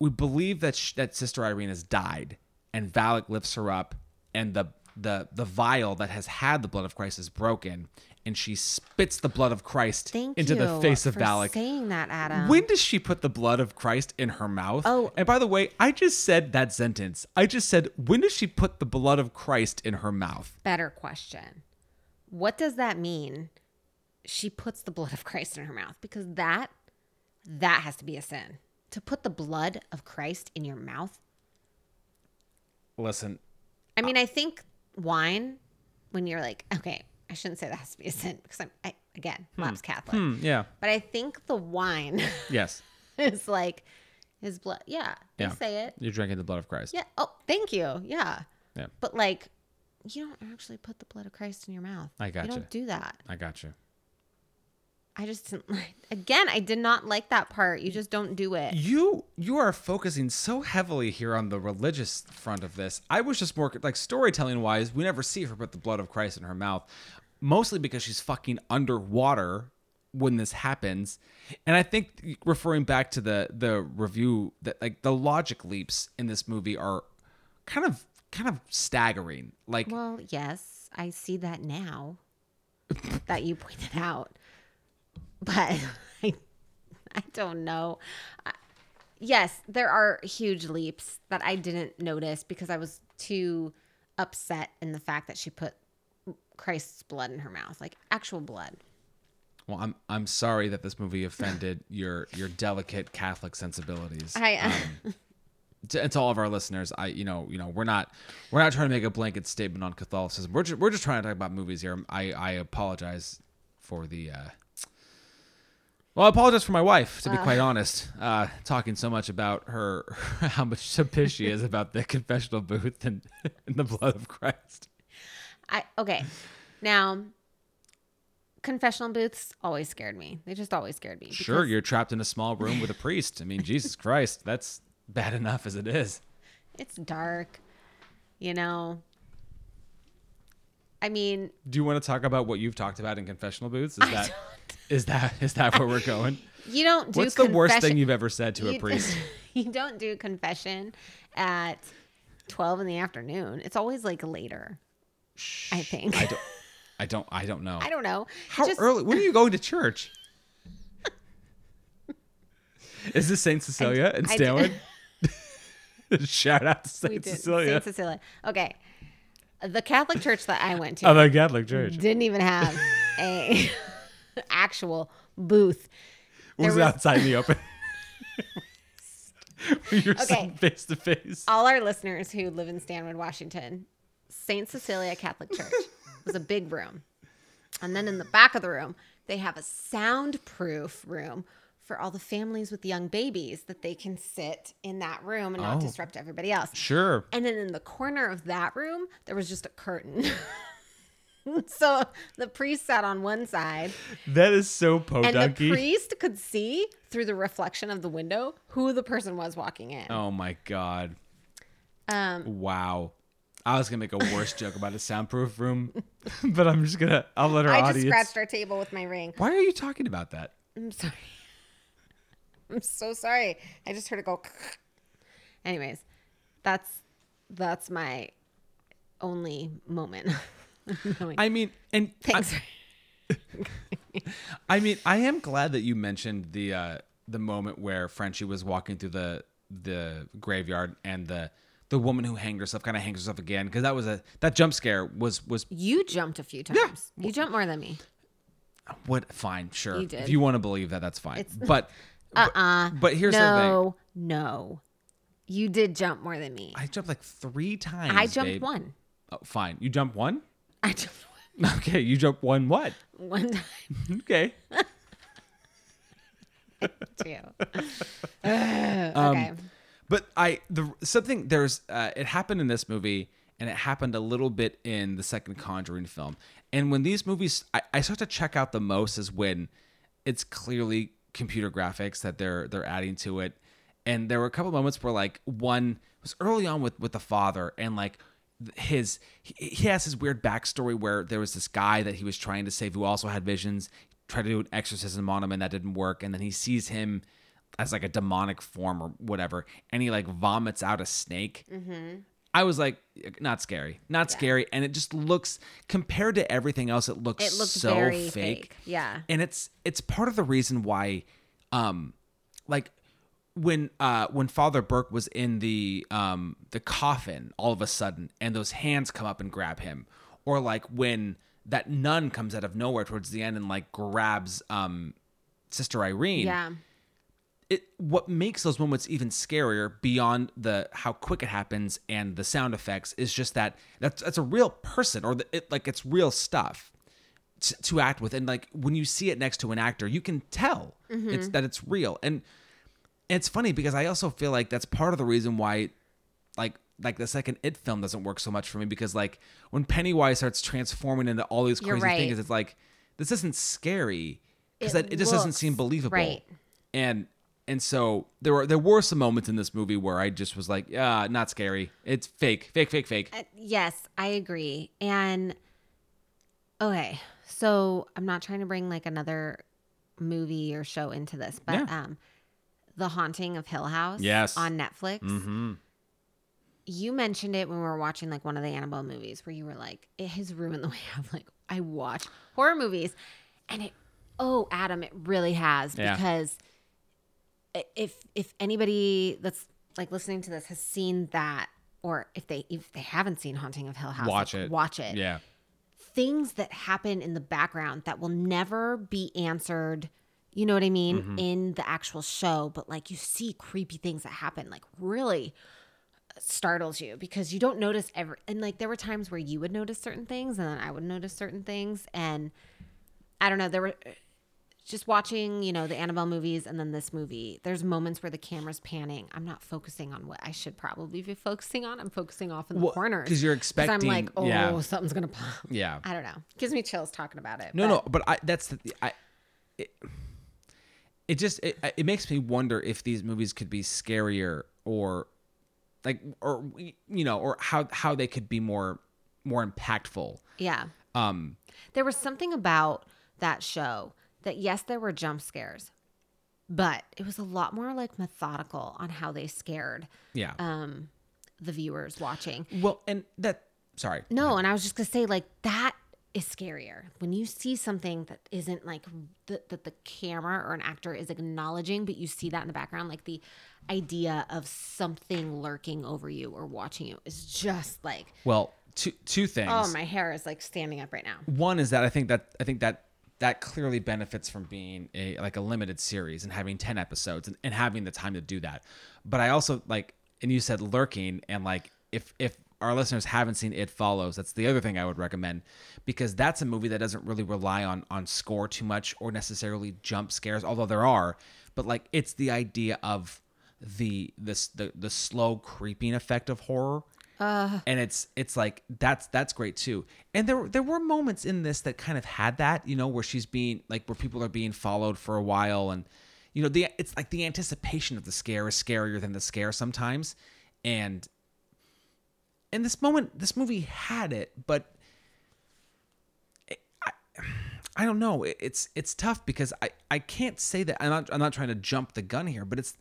we believe that sh- that Sister Irene has died, and Valak lifts her up, and the the the vial that has had the blood of Christ is broken, and she spits the blood of Christ Thank into the face of for Valak. saying that, Adam. When does she put the blood of Christ in her mouth? Oh. and by the way, I just said that sentence. I just said, when does she put the blood of Christ in her mouth? Better question. What does that mean? She puts the blood of Christ in her mouth because that that has to be a sin. To put the blood of Christ in your mouth. Listen, I mean, I think wine when you're like, okay, I shouldn't say that has to be a sin because I'm I, again, mom's Catholic. hmm, yeah, But I think the wine yes, is like his blood. Yeah, they Yeah. say it. you're drinking the blood of Christ. Yeah. Oh, thank you. Yeah. Yeah. But like, you don't actually put the blood of Christ in your mouth. I got You gotcha. don't do that. I got you. I just didn't like. Again, I did not like that part. You just don't do it. You you are focusing so heavily here on the religious front of this. I was just more like storytelling wise. We never see her put the blood of Christ in her mouth, mostly because she's fucking underwater when this happens. And I think referring back to the the review that like the logic leaps in this movie are kind of kind of staggering. Like Well, yes, I see that now that you pointed out. But I, I don't know. I, yes, there are huge leaps that I didn't notice because I was too upset in the fact that she put Christ's blood in her mouth, like actual blood. well, I'm I'm sorry that this movie offended your your delicate Catholic sensibilities. I Um, to, and to all of our listeners, I you know you know we're not we're not trying to make a blanket statement on Catholicism. We're just, we're just trying to talk about movies here. I I apologize for the. Uh, well, I apologize for my wife, to be quite honest. Uh, talking so much about her, how much so pissed she is about the confessional booth and, and the blood of Christ. I okay. Now, confessional booths always scared me. They just always scared me. Sure, you're trapped in a small room with a priest. I mean, Jesus Christ, that's bad enough as it is. It's dark, you know. I mean, Do you want to talk about what you've talked about in confessional booths? Is that is that is that where we're going? you don't do What's the worst thing you've ever said to a you- priest? you don't do confession at 12 in the afternoon. It's always like later. I think. I don't. I don't. I don't know. I don't know. How Just- early? When are you going to church? Is this Saint Cecilia in I Stanwood? Shout out to We Saint did. Cecilia Saint Cecilia. Okay. The Catholic church that I went to Oh, the Catholic Church. didn't even have a actual booth. was, it was- outside in the open? Where You're Okay. face to face. All our listeners who live in Stanwood, Washington, St. Cecilia Catholic Church was a big room. And then in the back of the room, they have a soundproof room for all the families with young babies that they can sit in that room and not Oh. disrupt everybody else. Sure. And then in the corner of that room, there was just a curtain. so the priest sat on one side, That is so and podunky. the priest could see through the reflection of the window who the person was walking in. oh my god. Um, Wow. I was gonna make a worse joke about a soundproof room, but I'm just gonna. I'll let our I just scratched our table with my ring. Why are you talking about that? I'm sorry. I'm so sorry. I just heard it go. Anyways, that's that's my only moment. I mean, and I, Thanks. I mean, I am glad that you mentioned the uh, the moment where Frenchie was walking through the the graveyard and the the woman who hanged herself kind of hangs herself again because that was a that jump scare was was you jumped a few times. You jumped more than me. what fine sure You did. if you want to believe that that's fine It's- but Uh uh but here's the thing no, no. You did jump more than me. I jumped like three times I jumped babe. one. oh, fine you jumped one I jumped okay you jumped one what one, time okay too. okay. But I the something there's uh, it happened in this movie and it happened a little bit in the second Conjuring film. And when these movies I, I start to check out the most is when it's clearly computer graphics that they're they're adding to it. And there were a couple moments where like one was early on with with the father and like his he, has his weird backstory where there was this guy that he was trying to save who also had visions tried to do an exorcism on him and that didn't work and then he sees him as like a demonic form or whatever and he like vomits out a snake i was like not scary not scary and it just looks compared to everything else it looks It looked so fake. fake. Yeah. and it's it's part of the reason why um like when uh when father burke was in the um the coffin all of a sudden and those hands come up and grab him or like when that nun comes out of nowhere towards the end and like grabs um sister irene. Yeah. it what makes those moments even scarier beyond the how quick it happens and the sound effects is just that that's that's a real person or the, it like it's real stuff to, to act with. And like when you see it next to an actor you can tell it's that it's real. And it's funny because I also feel like that's part of the reason why like like the second it film doesn't work so much for me because like when Pennywise starts transforming into all these You're crazy right. things it's like this isn't scary because It it, it just doesn't seem believable right. and and so there were there were some moments in this movie where I just was like, yeah, not scary. It's fake, fake, fake, fake. Uh, yes, I agree. And okay, so I'm not trying to bring like another movie or show into this, but Yeah. um The Haunting of Hill House Yes. on Netflix. Mm-hmm. You mentioned it when we were watching like one of the Annabelle movies where you were like, it has ruined the way I'm like I watch horror movies. And it oh, Adam, it really has Yeah. because if if anybody that's like listening to this has seen that or if they if they haven't seen Haunting of Hill House, Watch like, it. Watch it. Yeah. Things that happen in the background that will never be answered, you know what I mean, Mm-hmm. in the actual show, but like you see creepy things that happen like really startles you because you don't notice ever and like there were times where you would notice certain things and then I would notice certain things and I don't know there were just watching you know the Annabelle movies and then this movie there's moments where the camera's panning I'm not focusing on what I should probably be focusing on I'm focusing off in the Well, corners 'cause you're expecting. I'm like oh yeah. something's gonna pop Yeah. I don't know gives me chills talking about it No, but- no, but I that's the I it, it just it, it makes me wonder if these movies could be scarier or like or you know or how how they could be more more impactful. yeah Um There was something about that show that yes, there were jump scares, but it was a lot more like methodical on how they scared yeah. um the viewers watching. well, and that sorry. No, and I was just gonna say like that is scarier when you see something that isn't like the, that the camera or an actor is acknowledging, but you see that in the background, like the idea of something lurking over you or watching you is just like Well, two two things. oh my hair is like standing up right now. one is that I think that I think that that clearly benefits from being a like a limited series and having 10 episodes and, and having the time to do that but i also like and you said lurking and like if if our listeners haven't seen it follows that's the other thing i would recommend because that's a movie that doesn't really rely on on score too much or necessarily jump scares although there are but like it's the idea of the this the the slow creeping effect of horror. Uh. And it's it's like that's that's great too. And there there were moments in this that kind of had that you know where she's being like where people are being followed for a while and you know the it's like the anticipation of the scare is scarier than the scare sometimes. And and this moment this movie had it but it- I, I don't know. It- it's it's tough because I I can't say that I'm not I'm not trying to jump the gun here but it's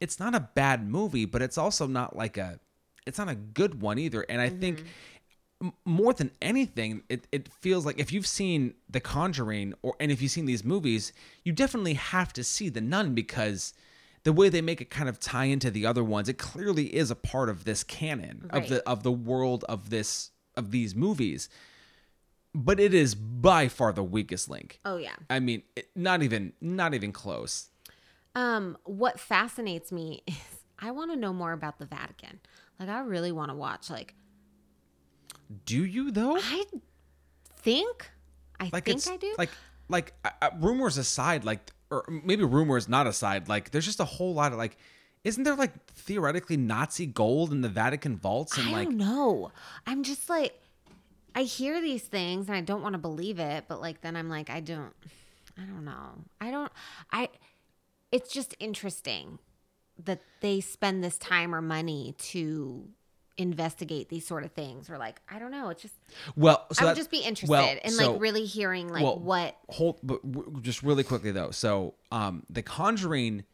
it's not a bad movie but it's also not like a it's not a good one either. And I mm-hmm. think more than anything, it, it feels like if you've seen The Conjuring or and if you've seen these movies, you definitely have to see The Nun because the way they make it kind of tie into the other ones, it clearly is a part of this canon of the of the world of this of these movies. But it is by far the weakest link. Oh yeah. I mean, it, not even not even close. Um, what fascinates me is I want to know more about the Vatican. Like, I really want to watch. Like, Do you though? I think, I like think I do. like like uh, uh, rumors aside like or maybe rumors not aside like there's just a whole lot of like isn't there like theoretically nazi gold in the vatican vaults and I like don't. I'm just like, I hear these things and I don't want to believe it, but like then I'm like, I don't, I don't know. I don't, I, it's just interesting that they spend this time or money to investigate these sort of things or like, I don't know. It's just, well so I would just be interested well, in so- like really hearing like well, what, hold but w- just really quickly though so um the conjuring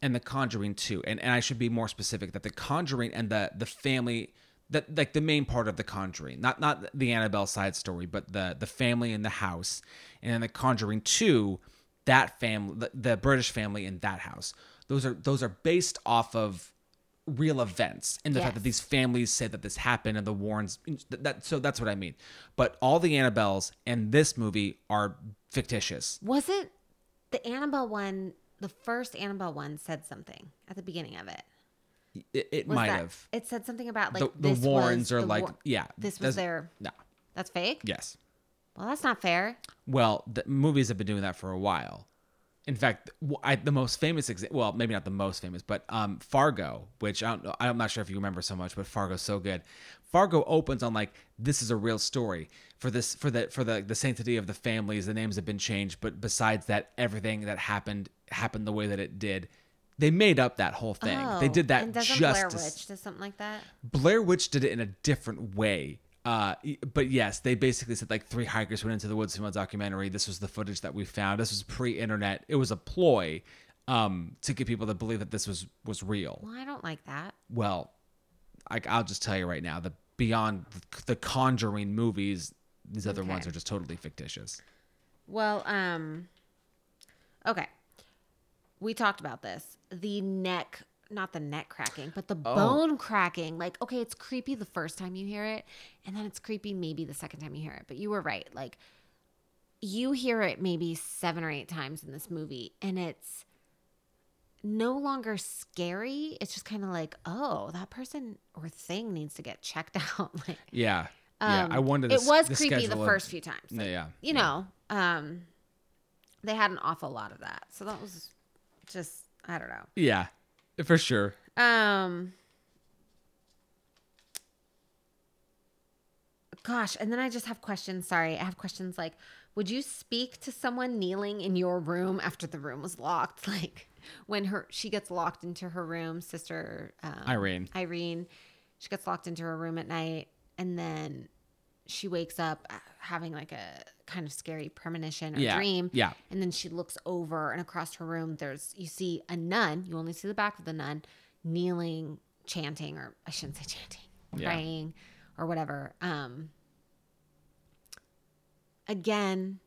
and the conjuring 2 and, and i should be more specific that the conjuring and the the family that like the main part of the conjuring not not the annabelle side story but the the family in the house and then the conjuring 2 that family the, the british family in that house those are those are based off of real events and the fact that these families say that this happened and the warrens that, so that's what i mean. But all the annabelles and this movie are fictitious. Was it the Annabelle one, the first Annabelle one said something at the beginning of it. it, it might that- have. It said something about like the, the warrens are the like War- yeah this was their no. that's fake. yes. Well, that's not fair. well the movies have been doing that for a while in fact I, the most famous example well maybe not the most famous but um fargo which I don't, I'm not sure if you remember so much but fargo's so good fargo opens on like this is a real story for this for the for the the sanctity of the families the names have been changed but besides that everything that happened happened the way that it did they made up that whole thing they did that Oh, And doesn't just Blair Witch do something like that? Blair Witch did it in a different way. Uh, but yes, they basically said like three hikers went into the woods film a documentary. This was the footage that we found. This was pre-internet. It was a ploy um, to get people to believe that this was was real. Well, I don't like that. Well, I, I'll just tell you right now, the beyond the Conjuring movies, these other ones are just totally fictitious. Well, um, okay. We talked about this. The neck, not the neck cracking, but the Oh. bone cracking. Like, okay, it's creepy the first time you hear it, and then it's creepy maybe the second time you hear it. But you were right. Like, you hear it maybe seven or eight times in this movie, and it's no longer scary. It's just kind of like, oh, that person or thing needs to get checked out. like, Yeah, yeah. I um, wonder. It was the creepy the schedule of- first few times. Yeah, Like, yeah, You yeah. know, um, they had an awful lot of that. So that was just I don't know. Yeah, for sure. Um Gosh, and then I just have questions. Sorry. I have questions like would you speak to someone kneeling in your room after the room was locked? Like when her she gets locked into her room, sister um, Irene. Irene, she gets locked into her room at night and then she wakes up uh, having like a kind of scary premonition or Yeah, dream. yeah. And then she looks over and across her room there's you see a nun, you only see the back of the nun kneeling, chanting or I shouldn't say chanting, Yeah. praying or whatever. Um again,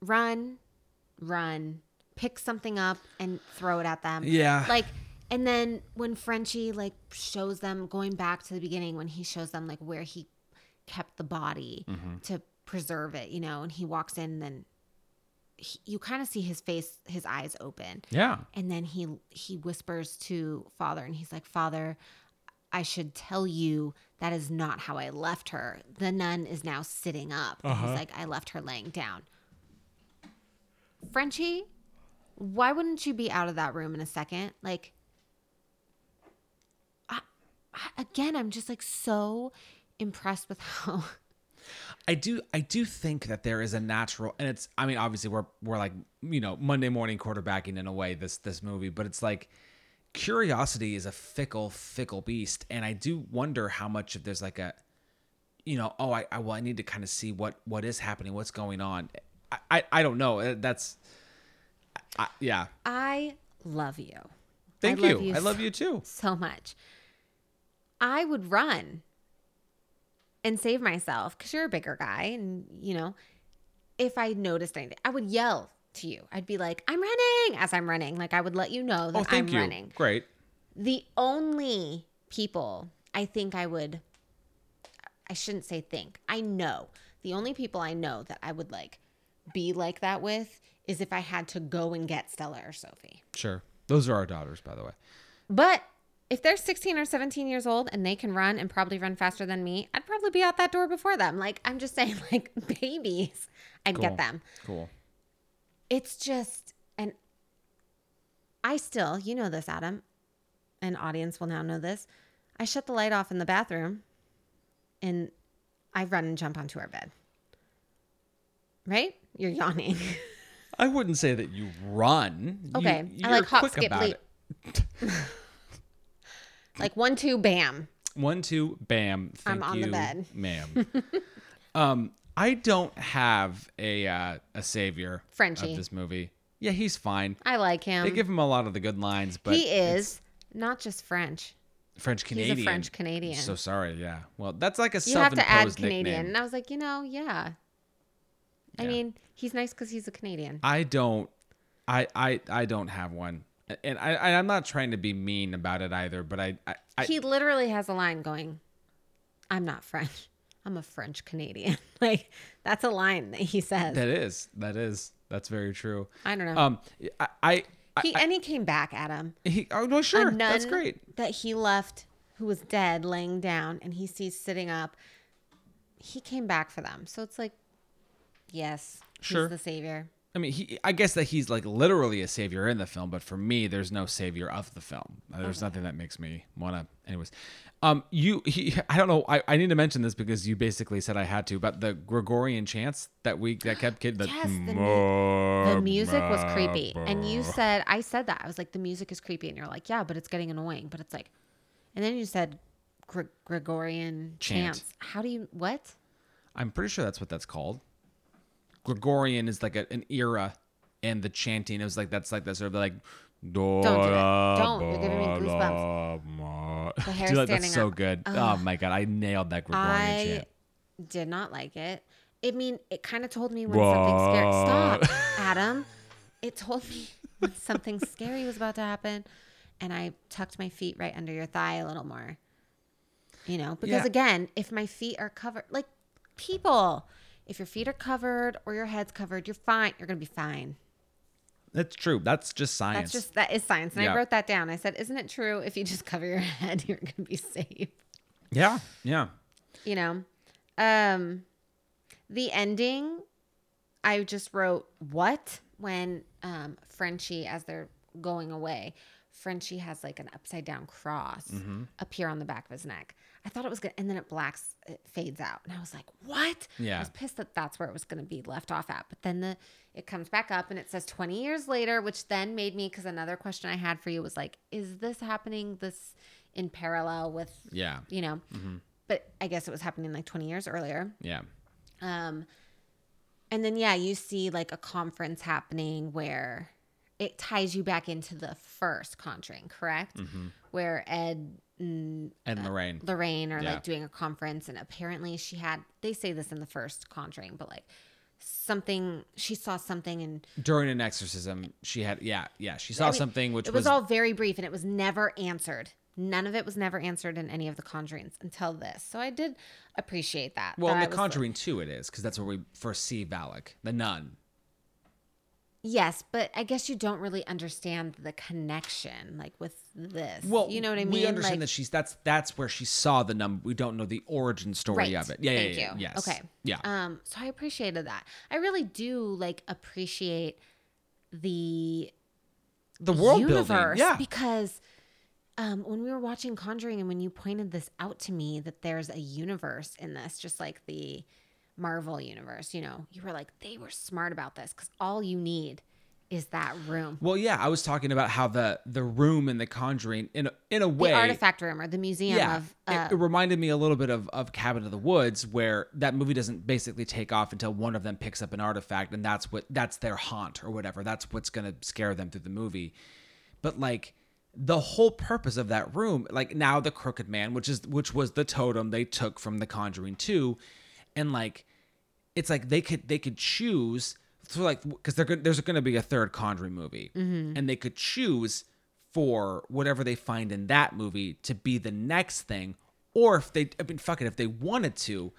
run, run, pick something up and throw it at them. Yeah. Like and then when Frenchie like shows them going back to the beginning when he shows them like where he kept the body Mm-hmm. to preserve it, you know, and he walks in and then he, you kind of see his face, his eyes open. Yeah. And then he he whispers to father and he's like, "Father, I should tell you that is not how I left her. The nun is now sitting up." And he's uh-huh. like, "I left her laying down." Frenchie, why wouldn't you be out of that room in a second? Like I, I, again, I'm just like so impressed with how I do I do think that there is a natural and it's I mean obviously we're we're like you know Monday morning quarterbacking in a way this this movie but it's like curiosity is a fickle fickle beast. And I do wonder how much of there's like a you know oh I, I well I need to kind of see what what is happening what's going on. I I, I don't know. Uh, that's I, yeah. I love you. thank love you. you I love you too. so much. I would run and save myself because you're a bigger guy. And, you know, if I noticed anything, I would yell to you. I'd be like, I'm running as I'm running. Like, I would let you know that oh thank I'm you running. great The only people I think I would, I shouldn't say think, I know the only people I know that I would like be like that with is if I had to go and get Stella or Sophie. sure those are our daughters by the way But if they're 16 or 17 years old and they can run and probably run faster than me, I'd probably be out that door before them. Like, I'm just saying, like, babies, I'd Cool. get them. cool It's just, and I still, you know this, Adam, an audience will now know this. I shut the light off in the bathroom and I run and jump onto our bed. Right? You're yawning. I wouldn't say that you run Okay. I you're like hop, skip, leap. like, one, two, bam. One, two, bam. Thank I'm on the bed. ma'am. um, I don't have a uh, a savior Frenchie. of this movie. Yeah, he's fine. I like him. They give him a lot of the good lines, but he is not just French. French Canadian. He's a French Canadian. So sorry. Yeah. Well, that's like a you have to add Canadian. nickname. And I was like, you know, yeah. I mean, he's nice because he's a Canadian. I don't. I I I don't have one, and I I- I'm not trying to be mean about it either. But I I, I he literally has a line going, I'm not French. I'm a French Canadian. like, that's a line that he says. that is that is that's very true. I don't know. Um, I I. I he, and he came back at him. he, oh no, sure, that's great. that he left who was dead laying down and he sees sitting up. He came back for them. So it's like, yes, Sure. he's the savior. I mean, he. I guess that he's like literally a savior in the film, but for me, there's no savior of the film. There's nothing that makes me wanna. Anyways, um, you. He. I don't know. I, I need to mention this because you basically said I had to, but the Gregorian chants that we that kept kid. The, Yes, the, mu- the music was creepy. And you said, I said that. I was like, the music is creepy. And you're like, yeah, but it's getting annoying. But it's like, and then you said Gre- Gregorian Chant. chants. How do you, what? I'm pretty sure that's what that's called. Gregorian is like a, an era, and the chanting is like that's like that sort of like. Don't do it. Don't. You're giving me goosebumps. The hair Dude, standing that's so up. good. Oh my god, I nailed that Gregorian I chant. did not like it. I mean, it kind of told me when something scary. Stop, Adam. It told me when something scary was about to happen, and I tucked my feet right under your thigh a little more. You know, because Yeah. again, if my feet are covered, like people, if your feet are covered or your head's covered, you're fine. You're gonna be fine. That's true. That's just science. That's just that is science, and Yeah. I wrote that down. I said, "Isn't it true? If you just cover your head, you're gonna be safe." yeah, yeah. you know um the ending i just wrote what when um frenchie as they're going away frenchie has like an upside down cross Mm-hmm. appear on the back of his neck i thought it was good and then it blacks it fades out and i was like what Yeah, i was pissed that that's where it was going to be left off at but then the it comes back up and it says 20 years later which then made me because another question i had for you was like is this happening this in parallel with Yeah. you know Mm-hmm. but i guess it was happening like 20 years earlier Yeah. um and then yeah you see like a conference happening where it ties you back into the first conjuring correct Mm-hmm. where ed and And Lorraine. lorraine are Yeah. like doing a conference and apparently she had they say this in the first conjuring but like something she saw something and During an exorcism, she had yeah, yeah. She saw I mean, something which it was, all very brief and it was never answered none of it was never answered in any of the conjurings until this so i did appreciate that well, that in the was like- Conjuring 2 it is because that's where we first see Valak, the nun. Yes, but I guess you don't really understand the connection, like with this. Well, you know what I mean. We understand like, that she's that's that's where she saw the number. We don't know the origin story Right. of it. Yeah, yeah, Thank yeah, you. Yes. Okay. Yeah. Um, so I appreciated that. I really do like appreciate the the world universe building. Yeah. because um, when we were watching Conjuring and when you pointed this out to me that there's a universe in this, just like the Marvel universe, you know, you were like, they were smart about this because all you need is that room. Well, yeah, I was talking about how the the room in the Conjuring, in a, in a way, the artifact room or the museum yeah, of it- uh, it, reminded me a little bit of of Cabin of the Woods, where that movie doesn't basically take off until one of them picks up an artifact, and that's what that's their haunt or whatever. That's what's gonna scare them through the movie. But like the whole purpose of that room, like now the Crooked Man, which is which was the totem they took from the Conjuring Two, and like it's like they could they could choose so like because there's going to be a third conjuring movie. Mm-hmm. And they could choose for whatever they find in that movie to be the next thing or if they i mean fuck it if they wanted to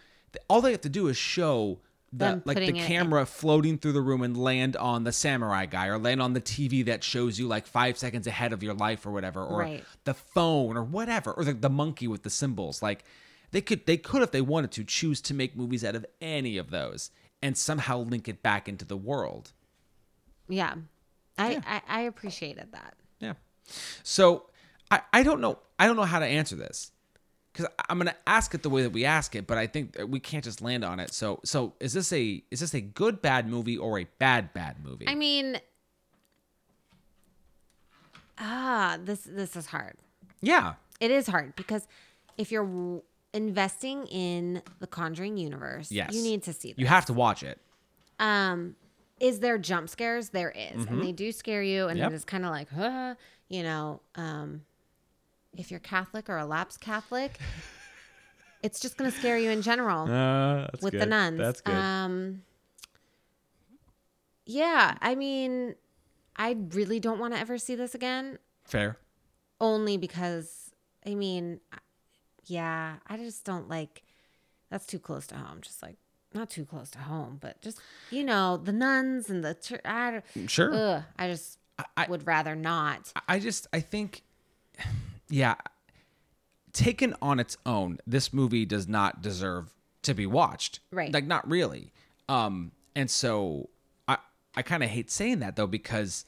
all they have to do is show the like the it in- camera floating through the room and land on the samurai guy or land on the tv that shows you like five seconds ahead of your life or whatever or Right. the phone or whatever or the, the monkey with the cymbals. Like they could they could if they wanted to choose to make movies out of any of those and somehow link it back into the world yeah. I, Yeah. I I appreciated that. yeah so i i don't know i don't know how to answer this because i'm gonna ask it the way that we ask it but i think we can't just land on it so so is this a is this a good bad movie or a bad bad movie I mean, ah, this this is hard. yeah It is hard because if you're investing in the Conjuring universe, yes you need to see this. you have to watch it um, is there jump scares? There is. and they do scare you, and Mm-hmm. Yep. it is kind of like, huh, you know, um, if you're Catholic or a lapsed Catholic, it's just gonna scare you in general. uh, that's with the nuns. That's good. Um, yeah, I mean, I really don't want to ever see this again, fair only because I mean, yeah, I just don't like. That's too close to home. Just like not too close to home, but just you know the nuns and the church. I, don't- sure ugh, I just I- would rather not. I just I think yeah taken on its own this movie does not deserve to be watched Right. like not really um and so I I kind of hate saying that though because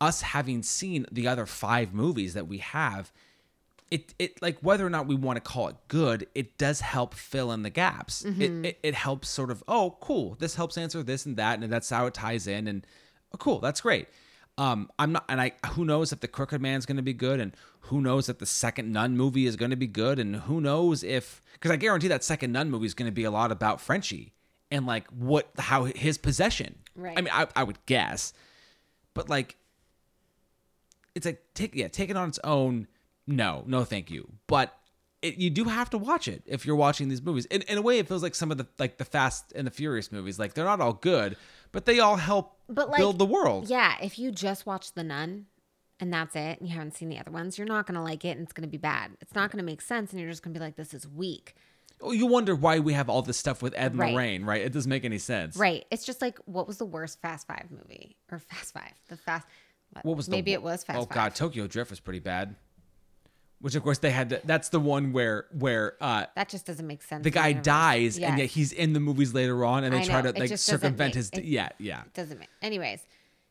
us having seen the other 5 movies that we have it it like whether or not we want to call it good it does help fill in the gaps. It, it it helps sort of oh cool this helps answer this and that and that's how it ties in and oh, cool that's great. Um i'm not and i who knows if the crooked man's going to be good and who knows if the second nun movie is going to be good and who knows if because i guarantee that second nun movie is going to be a lot about frenchie and like what how his possession. Right. i mean i, I would guess. But like it's like take yeah take it on its own no no thank you but it, you do have to watch it if you're watching these movies in, in a way it feels like some of the like the fast and the furious movies like they're not all good but they all help But, like, build the world Yeah, if you just watch The Nun and that's it, and you haven't seen the other ones, you're not gonna like it, and it's gonna be bad. It's not gonna make sense, and you're just gonna be like, "This is weak." Oh, you wonder why we have all this stuff with ed Right. lorraine right it doesn't make any sense Right. It's just like, what was the worst Fast Five movie or Fast Five? The Fast. what was the maybe it was Fast oh Five. god tokyo drift was pretty bad which of course they had to, that's the one where where uh That just doesn't make sense. the guy universe. dies and yet he's in the movies later on and they I try know, to like circumvent make- his it- yeah yeah doesn't make. Anyways,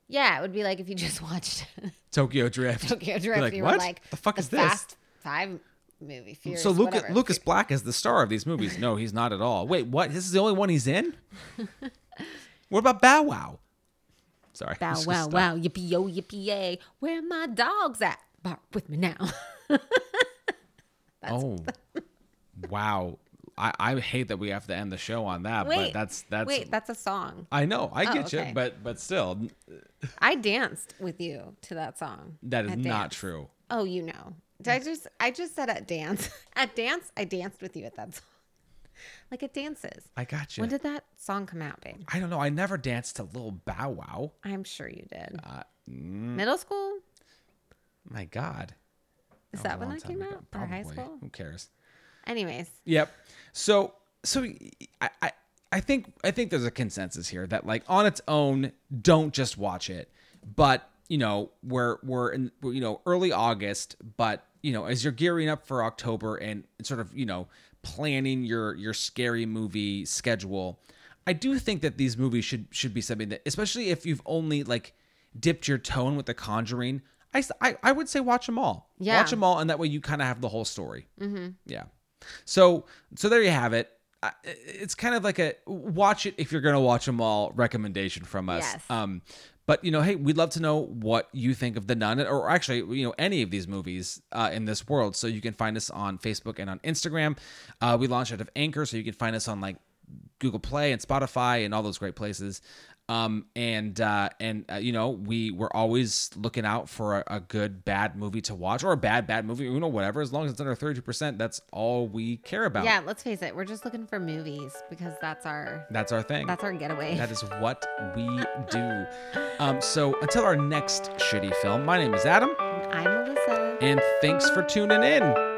yeah, it would be like if you just watched tokyo drift Tokyo Drift. like, you what were like, the fuck is this Fast Five movie. Furious, So Lucas whatever. Lucas Black is the star of these movies. No, he's not at all. Wait, what? This is the only one he's in? what about Bow Wow? Sorry. Bow wow wow yippee yo yippee yay. Where my dogs at? Bark with me now. Oh. wow. I, I hate that we have to end the show on that, wait, but that's that's wait. That's a song. I know, I Oh, get okay. you, but but still I danced with you to that song. that is not true. Oh, you know. Did I just I just said at dance. At dance, I danced with you at that song. Like it dances. I got you. When did that song come out, babe? I don't know. I never danced to Little Bow Wow. I'm sure you did. Uh, Middle school? My God. Is that when that came ago. out? Or high school? Who cares? Anyways, Yep. So so I, I I think I think there's a consensus here that like on its own, don't just watch it. But you know, we're we're in you know early August, but you know as you're gearing up for October and sort of you know planning your your scary movie schedule, I do think that these movies should should be something that, especially if you've only like dipped your toe in with The Conjuring. I, I would say watch them all. Yeah. Watch them all, and that way you kind of have the whole story. Mm-hmm. Yeah. So so there you have it. It's kind of like a watch it if you're gonna watch them all recommendation from us. Yes. Um, but you know, hey, we'd love to know what you think of the Nun, or actually, you know, any of these movies uh, in this world. So you can find us on Facebook and on Instagram. Uh, we launched out of Anchor, so you can find us on like Google Play and Spotify and all those great places. Um, and uh, and uh, you know, we we're always looking out for a, a good bad movie to watch or a bad bad movie, you know, whatever. As long as it's under thirty percent, that's all we care about. Yeah, let's face it. We're just looking for movies because that's our that's our thing. that's our getaway. That is what we do. Um, so until our next shitty film, my name is Adam, I'm Melissa. and thanks for tuning in.